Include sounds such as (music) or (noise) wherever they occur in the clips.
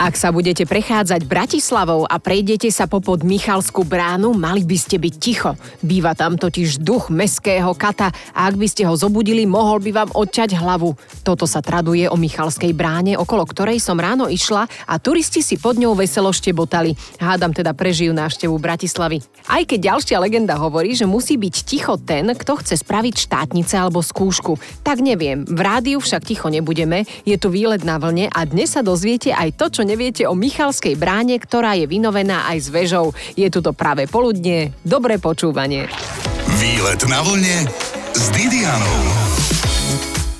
Ak sa budete prechádzať Bratislavou a prejdete sa popod Michalskú bránu, mali by ste byť ticho. Býva tam totiž duch meského kata a ak by ste ho zobudili, mohol by vám odťať hlavu. Toto sa traduje o Michalskej bráne, okolo ktorej som ráno išla a turisti si pod ňou veselo štebotali. Hádam teda prežijú návštevu Bratislavy. Aj keď ďalšia legenda hovorí, že musí byť ticho ten, kto chce spraviť štátnice alebo skúšku. Tak neviem, v rádiu však ticho nebudeme, je tu výlet na vlne a dnes sa dozviete aj to, čo neviete o Michalskej bráne, ktorá je vynovená aj s vežou. Je tu to práve poludne. Dobré počúvanie. Výlet na vlne s Didianou.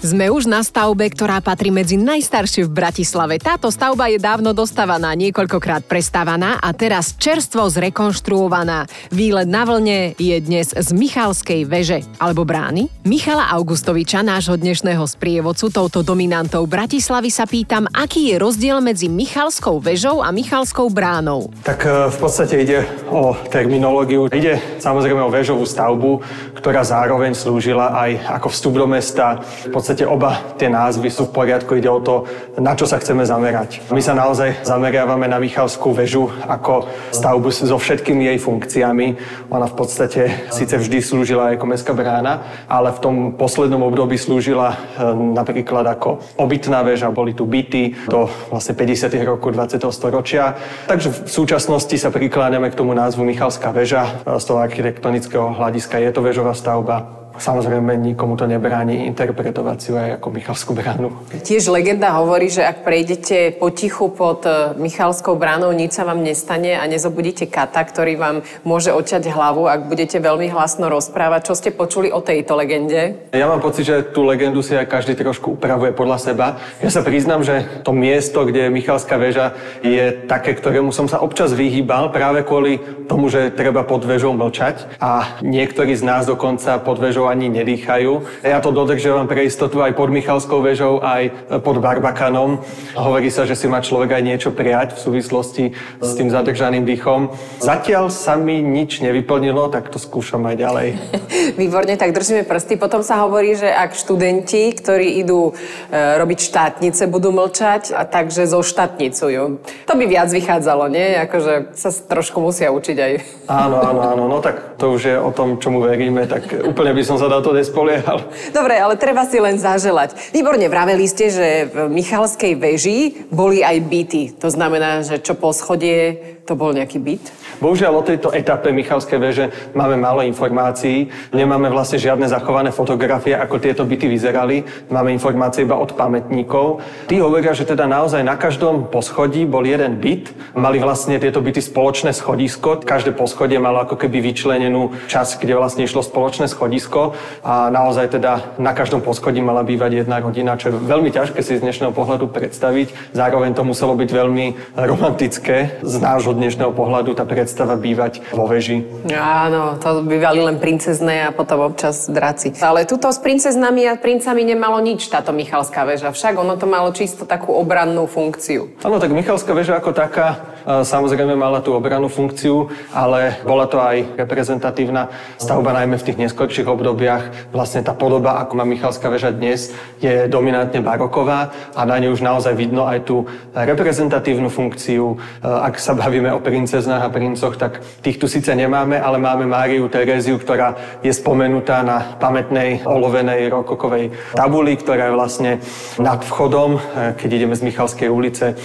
Sme už na stavbe, ktorá patrí medzi najstaršie v Bratislave. Táto stavba je dávno dostávaná, niekoľkokrát prestávaná a teraz čerstvo zrekonštruovaná. Výlet na vlne je dnes z Michalskej veže alebo brány. Michala Augustoviča, nášho dnešného sprievodcu, touto dominantou Bratislavy sa pýtam, aký je rozdiel medzi Michalskou vežou a Michalskou bránou. Tak e, v podstate ide o terminológiu. Ide samozrejme o väžovú stavbu, ktorá zároveň slúžila aj ako vstup do mesta. V podstate podstate oba tie názvy sú v poriadku, ide o to, na čo sa chceme zamerať. My sa naozaj zameriavame na Michalskú väžu ako stavbu so všetkými jej funkciami. Ona v podstate síce vždy slúžila ako mestská brána, ale v tom poslednom období slúžila e, napríklad ako obytná väža, boli tu byty do vlastne 50. rokov 20. storočia. Takže v súčasnosti sa prikláňame k tomu názvu Michalská väža. Z toho architektonického hľadiska je to väžová stavba. Samozrejme, nikomu to nebráni interpretovať si aj ako Michalskú bránu. Tiež legenda hovorí, že ak prejdete potichu pod e, Michalskou bránou, nič sa vám nestane a nezobudíte kata, ktorý vám môže oťať hlavu, ak budete veľmi hlasno rozprávať. Čo ste počuli o tejto legende? Ja mám pocit, že tú legendu si aj každý trošku upravuje podľa seba. Ja sa priznám, že to miesto, kde je Michalská väža, je také, ktorému som sa občas vyhýbal práve kvôli tomu, že treba pod väžou mlčať. A niektorí z nás dokonca pod väžou väžou ani nedýchajú. Ja to dodržiavam pre istotu aj pod Michalskou väžou, aj pod Barbakanom. Hovorí sa, že si má človek aj niečo prijať v súvislosti s tým zadržaným dýchom. Zatiaľ sa mi nič nevyplnilo, tak to skúšam aj ďalej. (laughs) Výborne, tak držíme prsty. Potom sa hovorí, že ak študenti, ktorí idú e, robiť štátnice, budú mlčať, a takže zo štátnicujú. To by viac vychádzalo, nie? Akože sa trošku musia učiť aj. Áno, áno, áno. No tak to už je o tom, čomu veríme, tak úplne by som som sa na to nespoliehal. Dobre, ale treba si len zaželať. Výborne, vraveli ste, že v Michalskej veži boli aj byty. To znamená, že čo po schodie, to bol nejaký byt? Bohužiaľ o tejto etape Michalskej veže máme málo informácií. Nemáme vlastne žiadne zachované fotografie, ako tieto byty vyzerali. Máme informácie iba od pamätníkov. Tí hovoria, že teda naozaj na každom poschodí bol jeden byt. Mali vlastne tieto byty spoločné schodisko. Každé poschodie malo ako keby vyčlenenú časť, kde vlastne išlo spoločné schodisko. A naozaj teda na každom poschodí mala bývať jedna rodina, čo je veľmi ťažké si z dnešného pohľadu predstaviť. Zároveň to muselo byť veľmi romantické z nášho dnešného pohľadu tá predstava predstava bývať vo veži. Áno, to bývali len princezné a potom občas draci. Ale tuto s princeznami a princami nemalo nič táto Michalská väža. Však ono to malo čisto takú obrannú funkciu. Áno, tak Michalská väža ako taká samozrejme mala tú obrannú funkciu, ale bola to aj reprezentatívna stavba najmä v tých neskorších obdobiach. Vlastne tá podoba, ako má Michalská väža dnes, je dominantne baroková a na nej už naozaj vidno aj tú reprezentatívnu funkciu. Ak sa bavíme o princeznách a princoch, Vianococh, tak tých tu síce nemáme, ale máme Máriu Teréziu, ktorá je spomenutá na pamätnej olovenej rokokovej tabuli, ktorá je vlastne nad vchodom. E, keď ideme z Michalskej ulice e,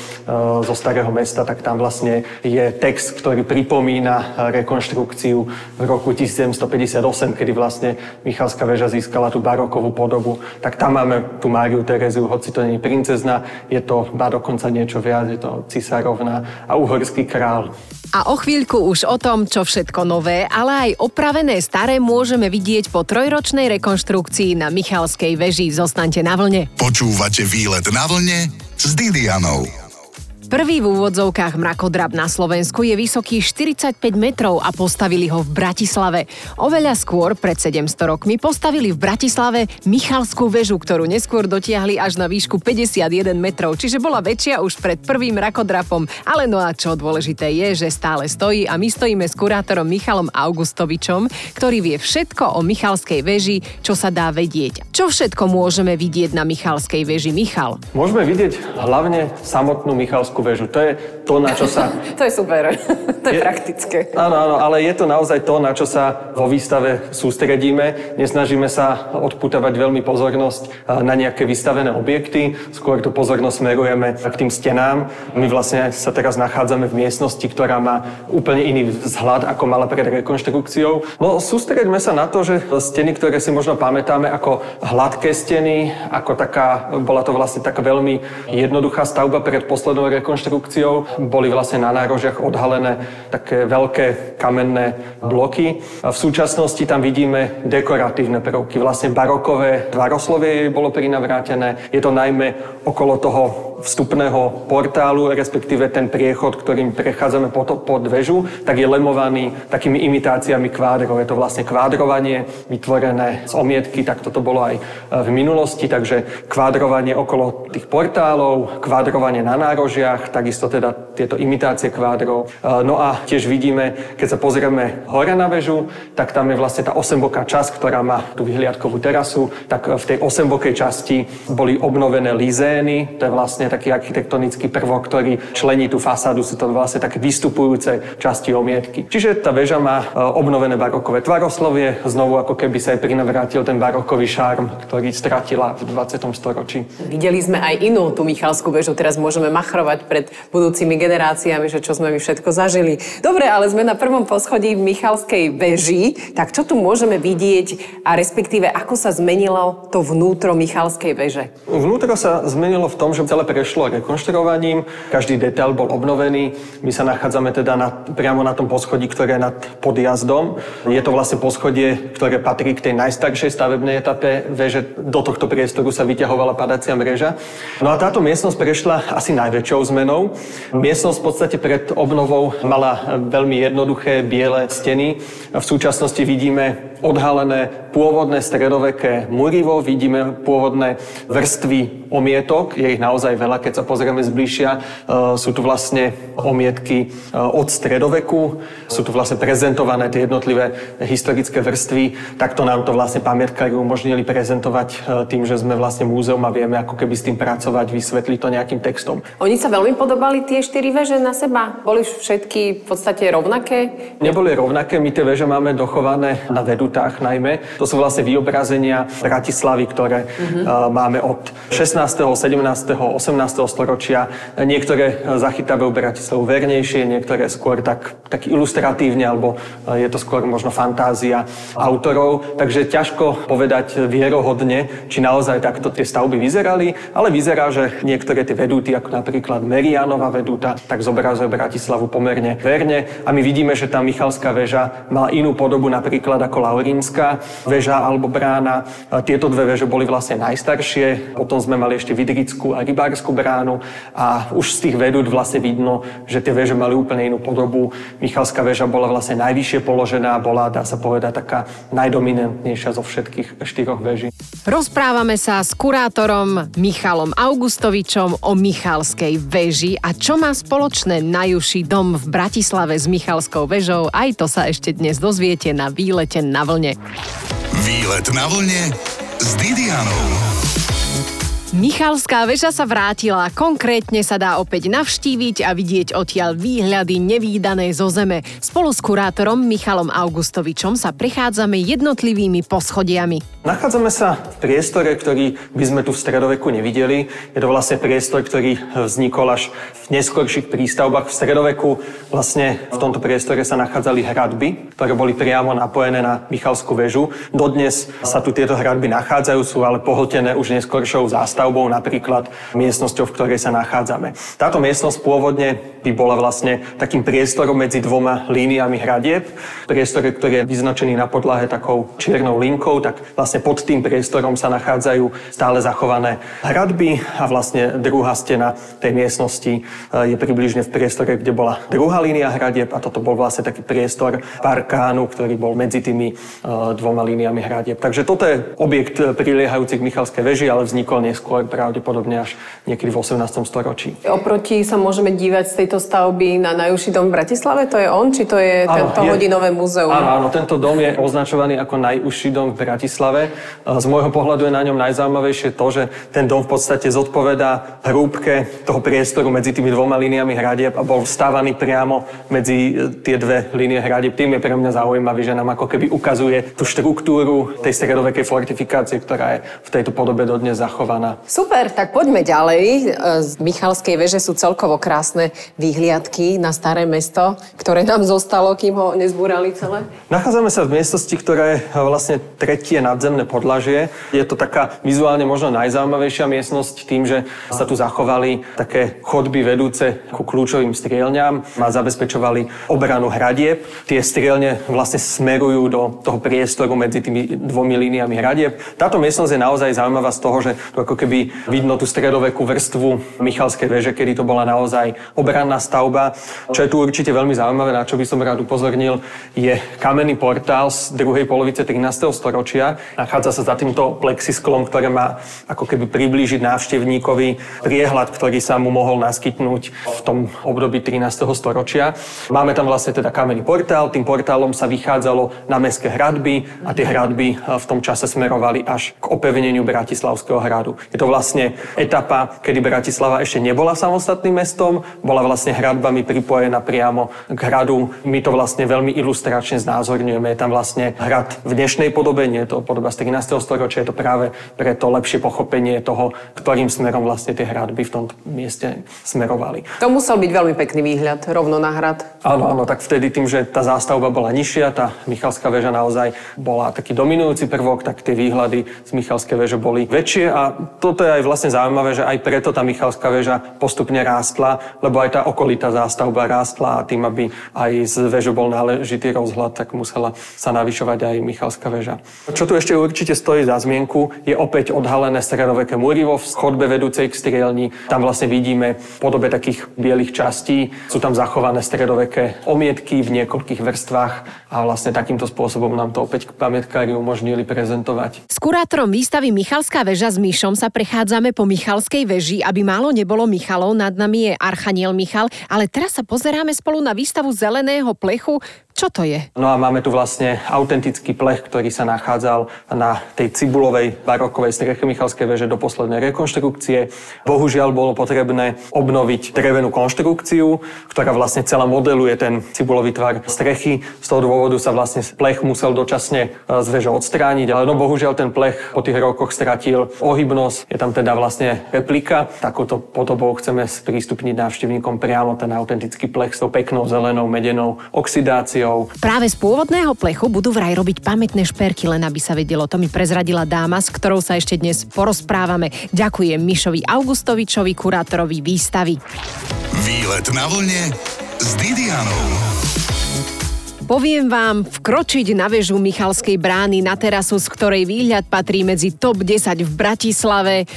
zo Starého mesta, tak tam vlastne je text, ktorý pripomína rekonštrukciu v roku 1758, kedy vlastne Michalská väža získala tú barokovú podobu. Tak tam máme tú Máriu Tereziu, hoci to nie je princezna, je to ba dokonca niečo viac, je to cisárovna a uhorský král. A o chvíľku už o tom, čo všetko nové, ale aj opravené staré môžeme vidieť po trojročnej rekonštrukcii na Michalskej veži. Zostaňte na vlne. Počúvate výlet na vlne s Didianou. Prvý v úvodzovkách mrakodrap na Slovensku je vysoký 45 metrov a postavili ho v Bratislave. Oveľa skôr, pred 700 rokmi, postavili v Bratislave Michalskú väžu, ktorú neskôr dotiahli až na výšku 51 metrov, čiže bola väčšia už pred prvým mrakodrapom. Ale no a čo dôležité je, že stále stojí a my stojíme s kurátorom Michalom Augustovičom, ktorý vie všetko o Michalskej väži, čo sa dá vedieť. Čo všetko môžeme vidieť na Michalskej väži, Michal? Môžeme vidieť hlavne samotnú Michalskú Michalskú väžu. To je to, na čo sa... (laughs) to je super, (laughs) to je, je praktické. Áno, áno, ale je to naozaj to, na čo sa vo výstave sústredíme. Nesnažíme sa odputovať veľmi pozornosť na nejaké vystavené objekty, skôr tú pozornosť smerujeme k tým stenám. My vlastne sa teraz nachádzame v miestnosti, ktorá má úplne iný vzhľad, ako mala pred rekonštrukciou. No sústreďme sa na to, že steny, ktoré si možno pamätáme ako hladké steny, ako taká, bola to vlastne taká veľmi jednoduchá stavba pred poslednou rekonštrukciou, rekonštrukciou. Boli vlastne na nárožiach odhalené také veľké kamenné bloky. A v súčasnosti tam vidíme dekoratívne prvky. Vlastne barokové tvaroslovie bolo prinavrátené. Je to najmä okolo toho vstupného portálu, respektíve ten priechod, ktorým prechádzame pod, pod väžu, tak je lemovaný takými imitáciami kvádrov. Je to vlastne kvádrovanie vytvorené z omietky, tak toto bolo aj e, v minulosti, takže kvádrovanie okolo tých portálov, kvádrovanie na nárožiach, takisto teda tieto imitácie kvádrov. E, no a tiež vidíme, keď sa pozrieme hore na väžu, tak tam je vlastne tá osemboká časť, ktorá má tú vyhliadkovú terasu, tak v tej osembokej časti boli obnovené lizény, to je vlastne taký architektonický prvok, ktorý člení tú fasádu, sú to vlastne také vystupujúce časti omietky. Čiže tá väža má e, obnovené barokové tvaroslovie, znovu ako keby sa aj prinavrátil ten barokový šarm, ktorý stratila v 20. storočí. Videli sme aj inú tú Michalskú väžu, teraz môžeme machrovať pred budúcimi generáciami, že čo sme my všetko zažili. Dobre, ale sme na prvom poschodí v Michalskej väži, tak čo tu môžeme vidieť a respektíve ako sa zmenilo to vnútro Michalskej väže? Vnútro sa zmenilo v tom, že celé prešlo rekonštruovaním, každý detail bol obnovený. My sa nachádzame teda na, priamo na tom poschodí, ktoré je nad podjazdom. Je to vlastne poschodie, ktoré patrí k tej najstaršej stavebnej etape veže. Do tohto priestoru sa vyťahovala padacia mreža. No a táto miestnosť prešla asi najväčšou zmenou. Miestnosť v podstate pred obnovou mala veľmi jednoduché biele steny. V súčasnosti vidíme odhalené pôvodné stredoveké murivo, vidíme pôvodné vrstvy omietok, je ich naozaj veľa, keď sa pozrieme zbližšia. E, sú tu vlastne omietky e, od stredoveku, sú tu vlastne prezentované tie jednotlivé historické vrstvy. Takto nám to vlastne pamätkári umožnili prezentovať e, tým, že sme vlastne múzeum a vieme ako keby s tým pracovať, vysvetliť to nejakým textom. Oni sa veľmi podobali tie štyri veže na seba? Boli všetky v podstate rovnaké? Neboli rovnaké, my tie veže máme dochované na vedu minútach najmä. To sú vlastne vyobrazenia Bratislavy, ktoré uh-huh. máme od 16., 17., 18. storočia. Niektoré zachytávajú Bratislavu vernejšie, niektoré skôr tak, tak ilustratívne, alebo je to skôr možno fantázia autorov. Takže ťažko povedať vierohodne, či naozaj takto tie stavby vyzerali, ale vyzerá, že niektoré tie vedúty, ako napríklad Merianova vedúta, tak zobrazuje Bratislavu pomerne verne. A my vidíme, že tá Michalská väža mala inú podobu napríklad ako Laurínska väža alebo brána. Tieto dve väže boli vlastne najstaršie, potom sme mali ešte Vidrickú a Rybárskú bránu a už z tých vedút vlastne vidno, že tie väže mali úplne inú podobu. Michalská väža bola vlastne najvyššie položená, bola, dá sa povedať, taká najdominantnejšia zo všetkých štyroch väží. Rozprávame sa s kurátorom Michalom Augustovičom o Michalskej väži a čo má spoločné najúžší dom v Bratislave s Michalskou väžou, aj to sa ešte dnes dozviete na výlete na vlne. Výlet na vlne s Didianou. Michalská väža sa vrátila, konkrétne sa dá opäť navštíviť a vidieť odtiaľ výhľady nevýdané zo zeme. Spolu s kurátorom Michalom Augustovičom sa prechádzame jednotlivými poschodiami. Nachádzame sa v priestore, ktorý by sme tu v stredoveku nevideli. Je to vlastne priestor, ktorý vznikol až v neskorších prístavbách v stredoveku. Vlastne v tomto priestore sa nachádzali hradby, ktoré boli priamo napojené na Michalskú väžu. Dodnes sa tu tieto hradby nachádzajú, sú ale pohltené už neskoršou zástavou stavbou, napríklad miestnosťou, v ktorej sa nachádzame. Táto miestnosť pôvodne by bola vlastne takým priestorom medzi dvoma líniami hradieb. Priestor, ktorý je vyznačený na podlahe takou čiernou linkou, tak vlastne vlastne pod tým priestorom sa nachádzajú stále zachované hradby a vlastne druhá stena tej miestnosti je približne v priestore, kde bola druhá línia hradieb a toto bol vlastne taký priestor parkánu, ktorý bol medzi tými dvoma líniami hradieb. Takže toto je objekt priliehajúci k Michalskej veži, ale vznikol neskôr pravdepodobne až niekedy v 18. storočí. Oproti sa môžeme dívať z tejto stavby na najúžší dom v Bratislave? To je on, či to je áno, tento je, hodinové múzeum? Áno, áno, tento dom je označovaný ako najúžší dom v Bratislave. Z môjho pohľadu je na ňom najzaujímavejšie to, že ten dom v podstate zodpovedá hrúbke toho priestoru medzi tými dvoma líniami hradieb a bol vstávaný priamo medzi e, tie dve línie hradieb. Tým je pre mňa zaujímavý, že nám ako keby ukazuje tú štruktúru tej stredovekej fortifikácie, ktorá je v tejto podobe dodnes zachovaná. Super, tak poďme ďalej. E, z Michalskej veže sú celkovo krásne výhliadky na staré mesto, ktoré nám zostalo, kým ho nezbúrali celé. Nachádzame sa v miestnosti, ktorá je vlastne tretie nadzemné podlažie. Je to taká vizuálne možno najzaujímavejšia miestnosť tým, že sa tu zachovali také chodby vedúce ku kľúčovým strielňam a zabezpečovali obranu hradieb. Tie strielne vlastne smerujú do toho priestoru medzi tými dvomi líniami hradieb. Táto miestnosť je naozaj zaujímavá z toho, že tu ako keby vidno tú stredovekú vrstvu Michalskej veže, kedy to bola naozaj obranná stavba. Čo je tu určite veľmi zaujímavé, na čo by som rád upozornil, je kamenný portál z druhej polovice 13. storočia. Nachádza sa za týmto plexisklom, ktoré má ako keby priblížiť návštevníkovi priehľad, ktorý sa mu mohol naskytnúť v tom období 13. storočia. Máme tam vlastne teda kamenný portál, tým portálom sa vychádzalo na mestské hradby a tie hradby v tom čase smerovali až k opevneniu Bratislavského hradu. Je to vlastne etapa, kedy Bratislava ešte nebola samostatným mestom, bola vlastne hradbami pripojená priamo k hradu. My to vlastne veľmi ilustračne znázorňujeme. Je tam vlastne hrad v dnešnej podobe, nie je to podoba z 13. storočia, je to práve preto lepšie pochopenie toho, ktorým smerom vlastne tie hradby v tom mieste smerovali. To musel byť veľmi pekný výhľad, rovno na hrad. Áno, áno, tak vtedy tým, že tá zástavba bola nižšia, tá Michalská väža naozaj bola taký dominujúci prvok, tak tie výhľady z Michalskej väže boli väčšie a toto je aj vlastne zaujímavé, že aj preto tá Michalská väža postupne rástla, lebo aj tá okolitá zástavba rástla a tým, aby aj z väžu bol náležitý rozhľad, tak musela sa navyšovať aj Michalská väža. Čo tu ešte určite stojí za zmienku, je opäť odhalené stredoveké múrivo v chodbe vedúcej k strielni. Tam vlastne vidíme podobe takých bielých častí. Sú tam zachované stredoveké omietky v niekoľkých vrstvách a vlastne takýmto spôsobom nám to opäť pamätkári umožnili prezentovať. S kurátorom výstavy Michalská väža s Myšom sa prechádzame po Michalskej veži, aby málo nebolo Michalov, nad nami je Archaniel Michal, ale teraz sa pozeráme spolu na výstavu zeleného plechu, čo to je? No a máme tu vlastne autentický plech, ktorý sa nachádzal na tej cibulovej barokovej streche Michalskej veže do poslednej rekonštrukcie. Bohužiaľ bolo potrebné obnoviť drevenú konštrukciu, ktorá vlastne celá modeluje ten cibulový tvar strechy. Z toho dôvodu sa vlastne plech musel dočasne z veže odstrániť, ale no bohužiaľ ten plech po tých rokoch stratil ohybnosť. Je tam teda vlastne replika. Takúto podobou chceme sprístupniť návštevníkom priamo ten autentický plech s tou peknou zelenou medenou oxidáciou štvorcov. Práve z pôvodného plechu budú vraj robiť pamätné šperky, len aby sa vedelo. To mi prezradila dáma, s ktorou sa ešte dnes porozprávame. Ďakujem Mišovi Augustovičovi, kurátorovi výstavy. Výlet na vlne s Didianou. Poviem vám, vkročiť na väžu Michalskej brány na terasu, z ktorej výhľad patrí medzi top 10 v Bratislave,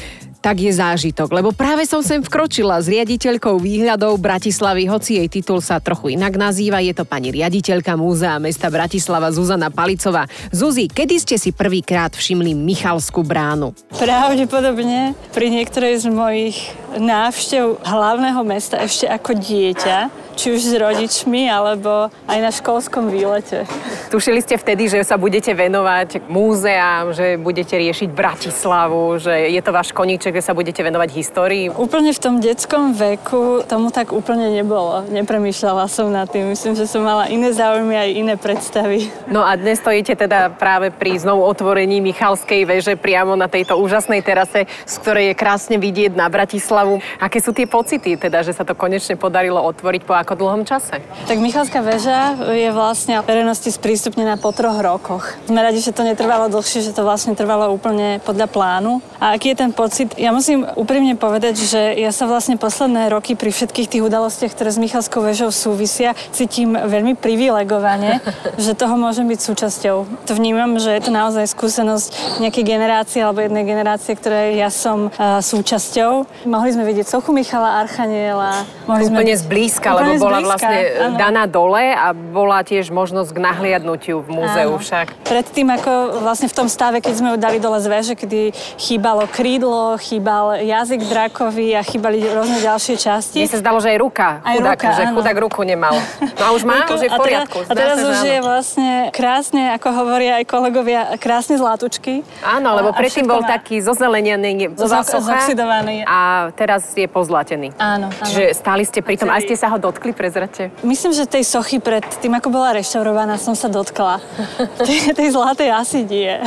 tak je zážitok, lebo práve som sem vkročila s riaditeľkou výhľadov Bratislavy, hoci jej titul sa trochu inak nazýva, je to pani riaditeľka Múzea mesta Bratislava Zuzana Palicová. Zuzi, kedy ste si prvýkrát všimli Michalskú bránu? Pravdepodobne pri niektorej z mojich návštev hlavného mesta ešte ako dieťa či už s rodičmi, alebo aj na školskom výlete. Tušili ste vtedy, že sa budete venovať múzeám, že budete riešiť Bratislavu, že je to váš koníček, že sa budete venovať histórii? Úplne v tom detskom veku tomu tak úplne nebolo. Nepremýšľala som nad tým. Myslím, že som mala iné záujmy aj iné predstavy. No a dnes stojíte teda práve pri znovu otvorení Michalskej veže priamo na tejto úžasnej terase, z ktorej je krásne vidieť na Bratislavu. Aké sú tie pocity, teda, že sa to konečne podarilo otvoriť po ako ako dlhom čase? Tak Michalská väža je vlastne verejnosti sprístupnená po troch rokoch. Sme radi, že to netrvalo dlhšie, že to vlastne trvalo úplne podľa plánu. A aký je ten pocit? Ja musím úprimne povedať, že ja sa vlastne posledné roky pri všetkých tých udalostiach, ktoré s Michalskou väžou súvisia, cítim veľmi privilegovane, (laughs) že toho môžem byť súčasťou. To vnímam, že je to naozaj skúsenosť nejakej generácie alebo jednej generácie, ktorej ja som uh, súčasťou. Mohli sme vidieť sochu Michala Archaniela. Mohli sme... Úplne zblízka, lebo bola zblízka, vlastne áno. daná dole a bola tiež možnosť k nahliadnutiu v múzeu áno. však. Predtým ako vlastne v tom stave, keď sme ju dali dole z väže, kedy chýbalo krídlo, chýbal jazyk drakovi a chýbali rôzne ďalšie časti. Mne sa zdalo, že aj ruka. Aj chudák, ruka, že áno. chudák ruku nemal. No a už (laughs) má, už je v poriadku. A teraz, a teraz už je vlastne krásne, ako hovoria aj kolegovia, krásne zlatučky. Áno, lebo predtým bol má... taký zozelenianý, zoxidovaný. A teraz je pozlatený. Áno, áno. Čiže stáli ste pri tom, aj ste sa ho dotkli, prezrate? Myslím, že tej sochy pred tým, ako bola reštaurovaná, som sa dotkla. (laughs) tej, tej zlatej asi nie. (laughs)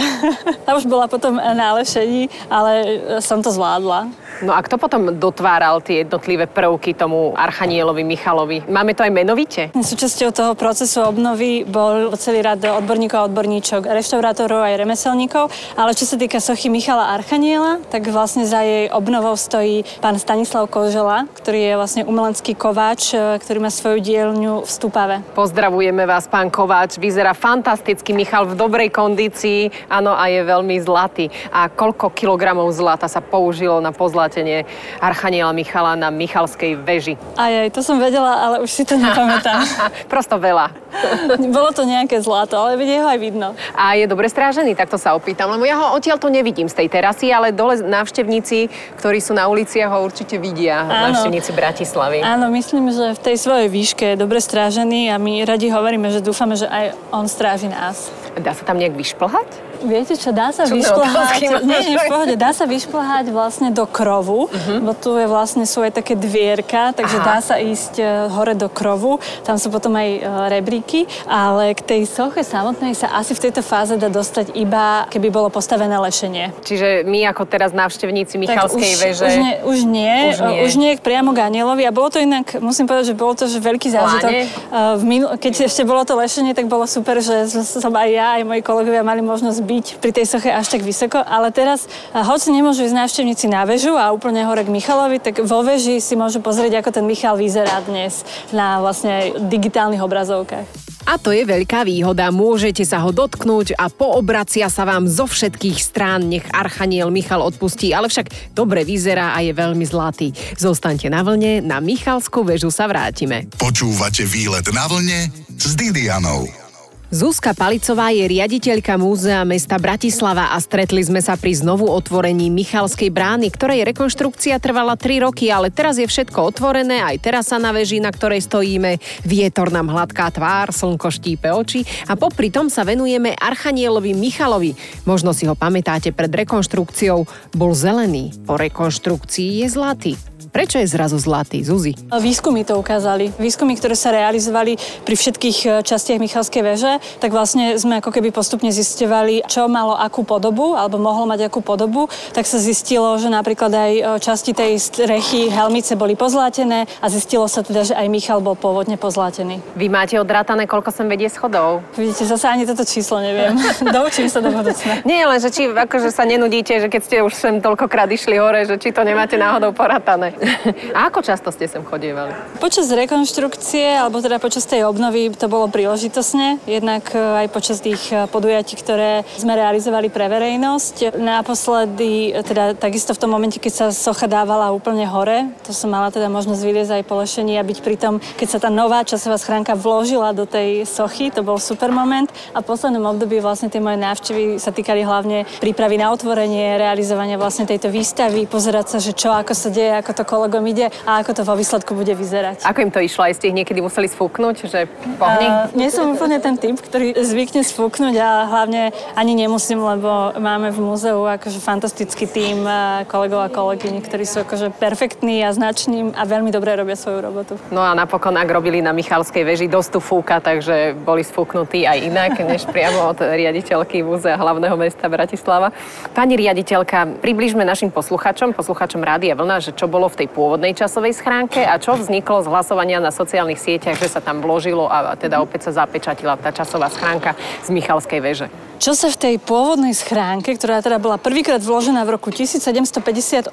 Tá už bola potom na lešení, ale som to zvládla. No a kto potom dotváral tie jednotlivé prvky tomu Archanielovi Michalovi? Máme to aj menovite? Súčasťou toho procesu obnovy bol celý rad odborníkov a odborníčok, reštaurátorov aj remeselníkov, ale čo sa týka sochy Michala Archaniela, tak vlastne za jej obnovou stojí pán Stanislav Kožela, ktorý je vlastne umelecký kováč, e, ktorý má svoju dielňu v Stupave. Pozdravujeme vás, pán Kováč. Vyzerá fantasticky, Michal v dobrej kondícii, áno, a je veľmi zlatý. A koľko kilogramov zlata sa použilo na pozlate zaplatenie Archaniela Michala na Michalskej veži. Aj, aj, to som vedela, ale už si to nepamätám. (laughs) Prosto veľa. (laughs) Bolo to nejaké zlato, ale vidie ho aj vidno. A je dobre strážený, tak to sa opýtam, lebo ja ho odtiaľ to nevidím z tej terasy, ale dole návštevníci, ktorí sú na uliciach, ho určite vidia, Áno. návštevníci Bratislavy. Áno, myslím, že v tej svojej výške je dobre strážený a my radi hovoríme, že dúfame, že aj on stráži nás. Dá sa tam nejak vyšplhať? Viete čo, dá sa vyšplhať, nie, nie, v pohode, dá sa vyšplhať vlastne do krovu, uh-huh. bo tu je vlastne sú aj také dvierka, takže Aha. dá sa ísť e, hore do krovu, tam sú potom aj e, rebríky, ale k tej soche samotnej sa asi v tejto fáze dá dostať iba, keby bolo postavené lešenie. Čiže my ako teraz návštevníci Michalskej už, veže... Už nie, už nie, už nie. Už nie priamo k anielovi a bolo to inak, musím povedať, že bolo to že veľký zážitok. E, v minul- keď ešte bolo to lešenie, tak bolo super, že som aj ja, aj moji kolegovia mali možnosť byť byť pri tej soche až tak vysoko, ale teraz, hoci nemôžu ísť návštevníci na väžu a úplne hore k Michalovi, tak vo veži si môžu pozrieť, ako ten Michal vyzerá dnes na vlastne digitálnych obrazovkách. A to je veľká výhoda, môžete sa ho dotknúť a poobracia sa vám zo všetkých strán, nech Archaniel Michal odpustí, ale však dobre vyzerá a je veľmi zlatý. Zostaňte na vlne, na Michalskú väžu sa vrátime. Počúvate výlet na vlne s Didianou. Zuzka Palicová je riaditeľka Múzea mesta Bratislava a stretli sme sa pri znovu otvorení Michalskej brány, ktorej rekonštrukcia trvala 3 roky, ale teraz je všetko otvorené, aj teraz sa na veži, na ktorej stojíme, vietor nám hladká tvár, slnko štípe oči a popri tom sa venujeme Archanielovi Michalovi. Možno si ho pamätáte pred rekonštrukciou, bol zelený, po rekonštrukcii je zlatý. Prečo je zrazu zlatý, Zuzi? Výskumy to ukázali. Výskumy, ktoré sa realizovali pri všetkých e, častiach Michalskej veže, tak vlastne sme ako keby postupne zistovali, čo malo akú podobu, alebo mohlo mať akú podobu. Tak sa zistilo, že napríklad aj e, časti tej strechy helmice boli pozlátené a zistilo sa teda, že aj Michal bol pôvodne pozlátený. Vy máte odrátané, koľko sem vedie schodov? Vidíte, zase ani toto číslo neviem. (laughs) Doučím sa do budúcna. Nie, len že či akože sa nenudíte, že keď ste už sem toľkokrát išli hore, že či to nemáte náhodou porátané. (laughs) A ako často ste sem chodievali? Počas rekonštrukcie, alebo teda počas tej obnovy to bolo príležitosne, jednak e, aj počas tých e, podujatí, ktoré sme realizovali pre verejnosť. Naposledy, e, teda takisto v tom momente, keď sa socha dávala úplne hore, to som mala teda možnosť vyliezť aj po lešení a byť pri tom, keď sa tá nová časová schránka vložila do tej sochy, to bol super moment. A v poslednom období vlastne tie moje návštevy sa týkali hlavne prípravy na otvorenie, realizovania vlastne tejto výstavy, pozerať sa, že čo, ako sa deje, ako to kolegom ide a ako to vo výsledku bude vyzerať. Ako im to išlo? Aj ste ich niekedy museli sfúknuť, že pohni? Uh, nie som úplne ten typ, ktorý zvykne sfúknuť a hlavne ani nemusím, lebo máme v múzeu akože fantastický tím kolegov a kolegyň, ktorí sú akože perfektní a znační a veľmi dobre robia svoju robotu. No a napokon, ak robili na Michalskej veži, dosť fúka, takže boli sfúknutí aj inak, než priamo od riaditeľky Múzea hlavného mesta Bratislava. Pani riaditeľka, približme našim posluchačom, posluchačom Rádia Vlna, že čo bolo v tej pôvodnej časovej schránke a čo vzniklo z hlasovania na sociálnych sieťach, že sa tam vložilo a teda opäť sa zapečatila tá časová schránka z Michalskej veže. Čo sa v tej pôvodnej schránke, ktorá teda bola prvýkrát vložená v roku 1758,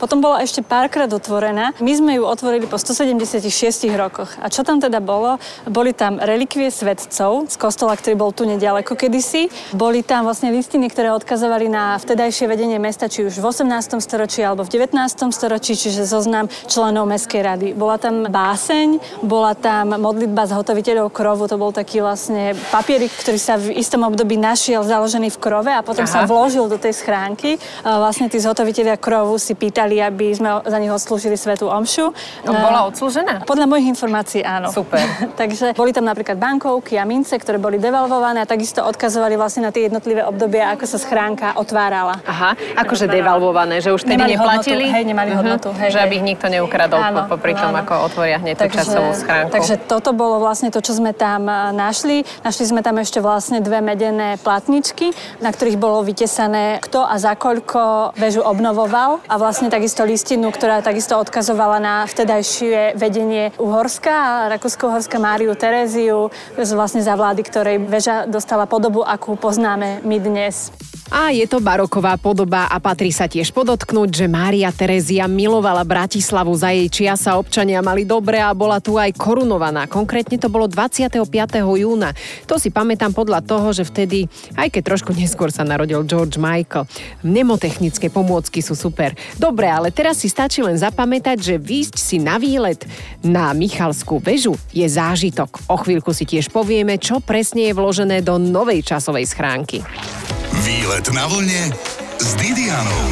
potom bola ešte párkrát otvorená. My sme ju otvorili po 176 rokoch. A čo tam teda bolo? Boli tam relikvie svetcov z kostola, ktorý bol tu nedaleko kedysi. Boli tam vlastne listiny, ktoré odkazovali na vtedajšie vedenie mesta, či už v 18. storočí alebo v 19. storočí, čiže zoznam členov Mestskej rady. Bola tam báseň, bola tam modlitba zhotoviteľov krovu, to bol taký vlastne papierik, ktorý sa v istom období našiel založený v krove a potom Aha. sa vložil do tej schránky. Vlastne tí zhotoviteľia krovu si pýtali, aby sme za nich odslúžili svetú omšu. No, bola odslúžená? Podľa mojich informácií áno. Super. (laughs) Takže boli tam napríklad bankovky a mince, ktoré boli devalvované a takisto odkazovali vlastne na tie jednotlivé obdobia, ako sa schránka otvárala. Aha, akože devalvované, že už tedy neplatili? Hodnotu, hej, nemali uh-huh. hodnotu. Hej, že aby ich nikto neukradol áno, popri tom, áno. ako otvoria hneď takže, tú časovú schránku. Takže toto bolo vlastne to, čo sme tam našli. Našli sme tam ešte vlastne dve medené platničky na ktorých bolo vytesané, kto a za koľko väžu obnovoval a vlastne takisto listinu, ktorá takisto odkazovala na vtedajšie vedenie Uhorska a Rakúsko-Uhorska Máriu Teréziu, vlastne za vlády, ktorej väža dostala podobu, akú poznáme my dnes. A je to baroková podoba a patrí sa tiež podotknúť, že Mária Terezia milovala Bratislavu za jej čiasa, občania mali dobre a bola tu aj korunovaná. Konkrétne to bolo 25. júna. To si pamätám podľa toho, že vtedy, aj keď trošku neskôr sa narodil George Michael, mnemotechnické pomôcky sú super. Dobre, ale teraz si stačí len zapamätať, že výjsť si na výlet na Michalskú väžu je zážitok. O chvíľku si tiež povieme, čo presne je vložené do novej časovej schránky. Výlet na vlne s Didianou.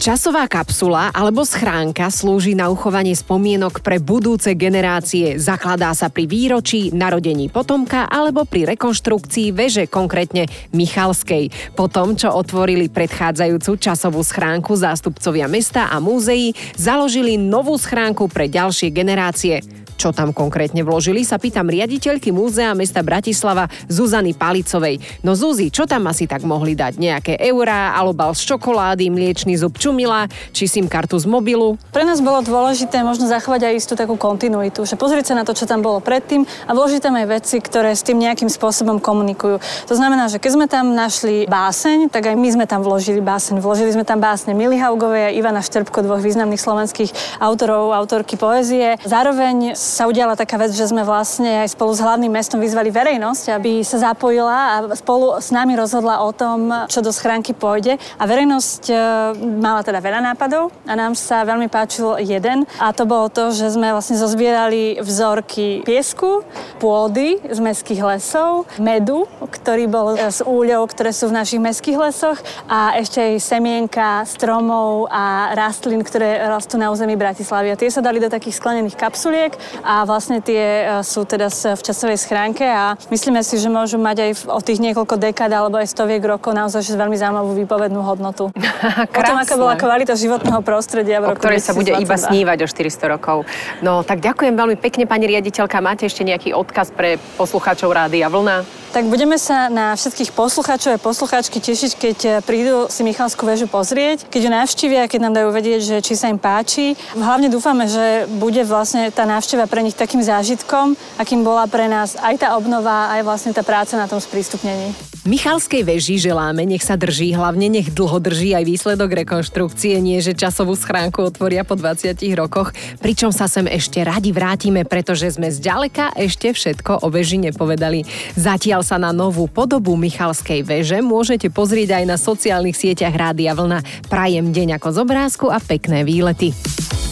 Časová kapsula alebo schránka slúži na uchovanie spomienok pre budúce generácie. Zakladá sa pri výročí narodení potomka alebo pri rekonštrukcii veže, konkrétne Michalskej. Po tom, čo otvorili predchádzajúcu časovú schránku zástupcovia mesta a múzeí, založili novú schránku pre ďalšie generácie. Čo tam konkrétne vložili, sa pýtam riaditeľky Múzea mesta Bratislava Zuzany Palicovej. No Zuzi, čo tam asi tak mohli dať? Nejaké eurá, alebo z čokolády, mliečný zub čumila, či sim kartu z mobilu? Pre nás bolo dôležité možno zachovať aj istú takú kontinuitu, že pozrieť sa na to, čo tam bolo predtým a vložiť tam aj veci, ktoré s tým nejakým spôsobom komunikujú. To znamená, že keď sme tam našli báseň, tak aj my sme tam vložili báseň. Vložili sme tam básne Mili Haugovej a Ivana Štrbko, dvoch významných slovenských autorov, autorky poézie. Zároveň sa udiala taká vec, že sme vlastne aj spolu s hlavným mestom vyzvali verejnosť, aby sa zapojila a spolu s nami rozhodla o tom, čo do schránky pôjde. A verejnosť e, mala teda veľa nápadov a nám sa veľmi páčil jeden a to bolo to, že sme vlastne zozbierali vzorky piesku, pôdy z mestských lesov, medu, ktorý bol z úľov, ktoré sú v našich mestských lesoch a ešte aj semienka stromov a rastlín, ktoré rastú na území Bratislavy. A tie sa dali do takých sklenených kapsuliek a vlastne tie e, sú teda v časovej schránke a myslíme si, že môžu mať aj o tých niekoľko dekád alebo aj stoviek rokov naozaj veľmi zaujímavú výpovednú hodnotu. (laughs) o tom, aká bola kvalita životného prostredia v roku o ktorej sa bude iba snívať o 400 rokov. No tak ďakujem veľmi pekne, pani riaditeľka. Máte ešte nejaký odkaz pre poslucháčov Rádia Vlna? Tak budeme sa na všetkých poslucháčov a poslucháčky tešiť, keď eh, prídu si Michalskú väžu pozrieť, keď ju navštívia, keď nám dajú vedieť, že či sa im páči. Hlavne dúfame, že bude vlastne tá návšteva pre nich takým zážitkom, akým bola pre nás aj tá obnova, aj vlastne tá práca na tom sprístupnení. Michalskej veži želáme, nech sa drží, hlavne nech dlho drží aj výsledok rekonštrukcie, nie že časovú schránku otvoria po 20 rokoch, pričom sa sem ešte radi vrátime, pretože sme zďaleka ešte všetko o veži nepovedali. Zatiaľ sa na novú podobu Michalskej veže môžete pozrieť aj na sociálnych sieťach Rádia Vlna. Prajem deň ako z obrázku a pekné výlety.